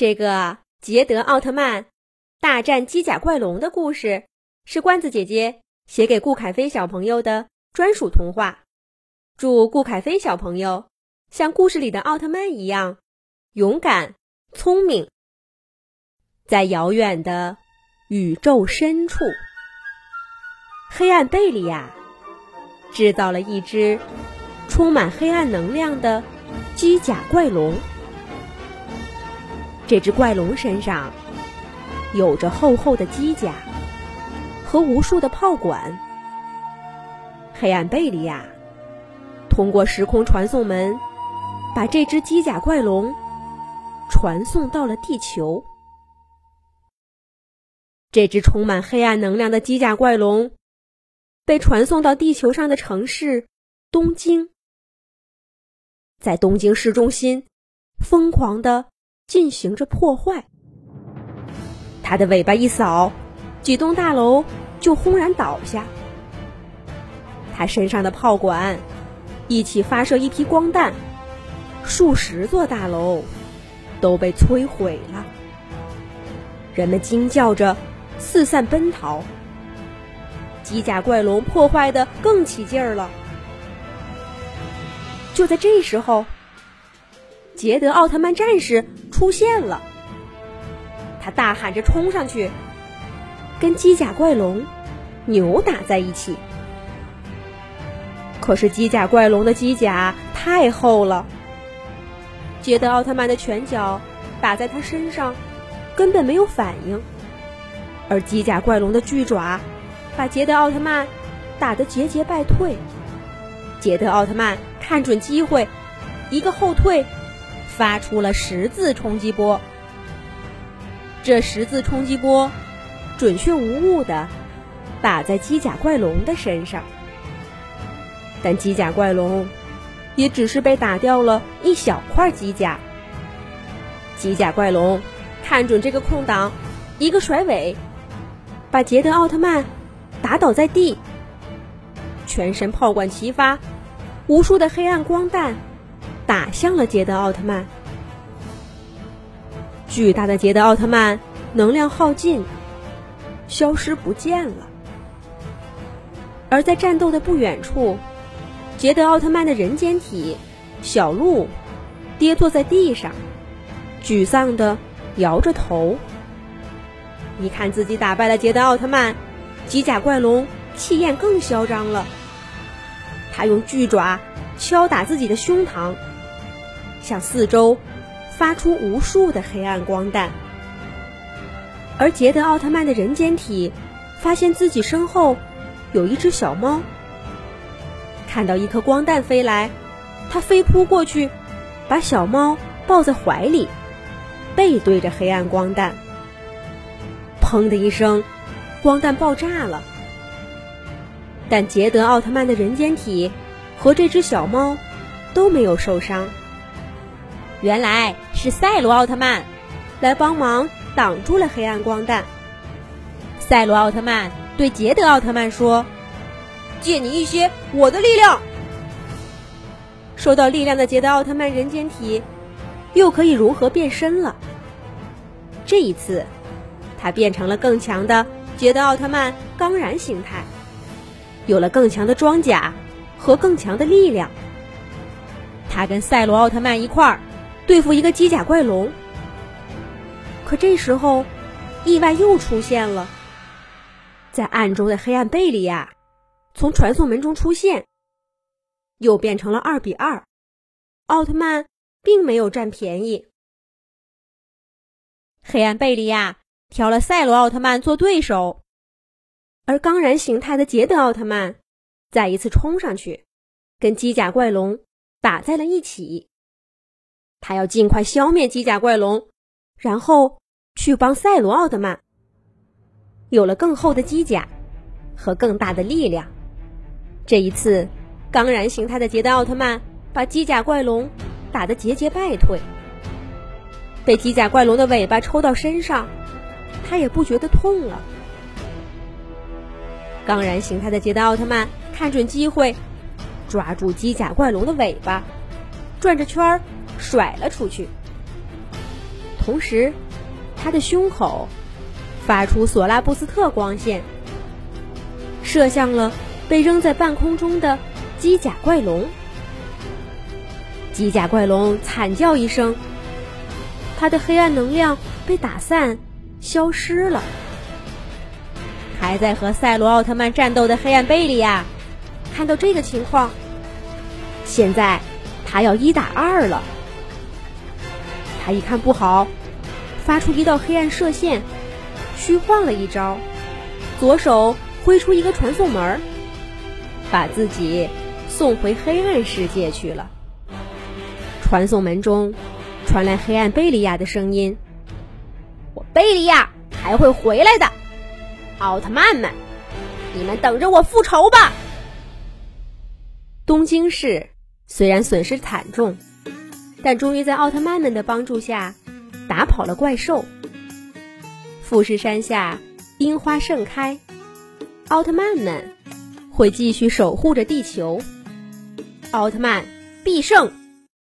这个捷德奥特曼大战机甲怪龙的故事，是罐子姐姐写给顾凯飞小朋友的专属童话。祝顾凯飞小朋友像故事里的奥特曼一样勇敢、聪明。在遥远的宇宙深处，黑暗贝利亚制造了一只充满黑暗能量的机甲怪龙。这只怪龙身上有着厚厚的机甲和无数的炮管。黑暗贝利亚通过时空传送门，把这只机甲怪龙传送到了地球。这只充满黑暗能量的机甲怪龙被传送到地球上的城市东京，在东京市中心疯狂的。进行着破坏，它的尾巴一扫，几栋大楼就轰然倒下。它身上的炮管一起发射一批光弹，数十座大楼都被摧毁了。人们惊叫着四散奔逃。机甲怪龙破坏的更起劲儿了。就在这时候，捷德奥特曼战士。出现了，他大喊着冲上去，跟机甲怪龙扭打在一起。可是机甲怪龙的机甲太厚了，捷德奥特曼的拳脚打在他身上根本没有反应，而机甲怪龙的巨爪把捷德奥特曼打得节节败退。捷德奥特曼看准机会，一个后退。发出了十字冲击波，这十字冲击波准确无误的打在机甲怪龙的身上，但机甲怪龙也只是被打掉了一小块机甲。机甲怪龙看准这个空档，一个甩尾，把捷德奥特曼打倒在地，全身炮管齐发，无数的黑暗光弹。打向了捷德奥特曼，巨大的捷德奥特曼能量耗尽，消失不见了。而在战斗的不远处，捷德奥特曼的人间体小鹿跌坐在地上，沮丧的摇着头。一看自己打败了捷德奥特曼，机甲怪龙气焰更嚣张了，他用巨爪敲打自己的胸膛。向四周发出无数的黑暗光弹，而捷德奥特曼的人间体发现自己身后有一只小猫，看到一颗光弹飞来，它飞扑过去，把小猫抱在怀里，背对着黑暗光弹。砰的一声，光弹爆炸了，但捷德奥特曼的人间体和这只小猫都没有受伤。原来是赛罗奥特曼来帮忙挡住了黑暗光弹。赛罗奥特曼对捷德奥特曼说：“借你一些我的力量。”受到力量的捷德奥特曼人间体又可以如何变身了。这一次，他变成了更强的捷德奥特曼钢燃形态，有了更强的装甲和更强的力量。他跟赛罗奥特曼一块儿。对付一个机甲怪龙，可这时候意外又出现了，在暗中的黑暗贝利亚从传送门中出现，又变成了二比二，奥特曼并没有占便宜。黑暗贝利亚挑了赛罗奥特曼做对手，而刚燃形态的捷德奥特曼再一次冲上去，跟机甲怪龙打在了一起。他要尽快消灭机甲怪龙，然后去帮赛罗奥特曼。有了更厚的机甲和更大的力量，这一次，钢燃形态的捷德奥特曼把机甲怪龙打得节节败退。被机甲怪龙的尾巴抽到身上，他也不觉得痛了。钢燃形态的捷德奥特曼看准机会，抓住机甲怪龙的尾巴，转着圈儿。甩了出去，同时，他的胸口发出索拉布斯特光线，射向了被扔在半空中的机甲怪龙。机甲怪龙惨叫一声，它的黑暗能量被打散，消失了。还在和赛罗奥特曼战斗的黑暗贝利亚，看到这个情况，现在他要一打二了。他一看不好，发出一道黑暗射线，虚晃了一招，左手挥出一个传送门，把自己送回黑暗世界去了。传送门中传来黑暗贝利亚的声音：“我贝利亚还会回来的，奥特曼们，你们等着我复仇吧！”东京市虽然损失惨重，但终于在奥特曼们的帮助下打跑了怪兽。富士山下樱花盛开，奥特曼们会继续守护着地球。奥特曼必胜！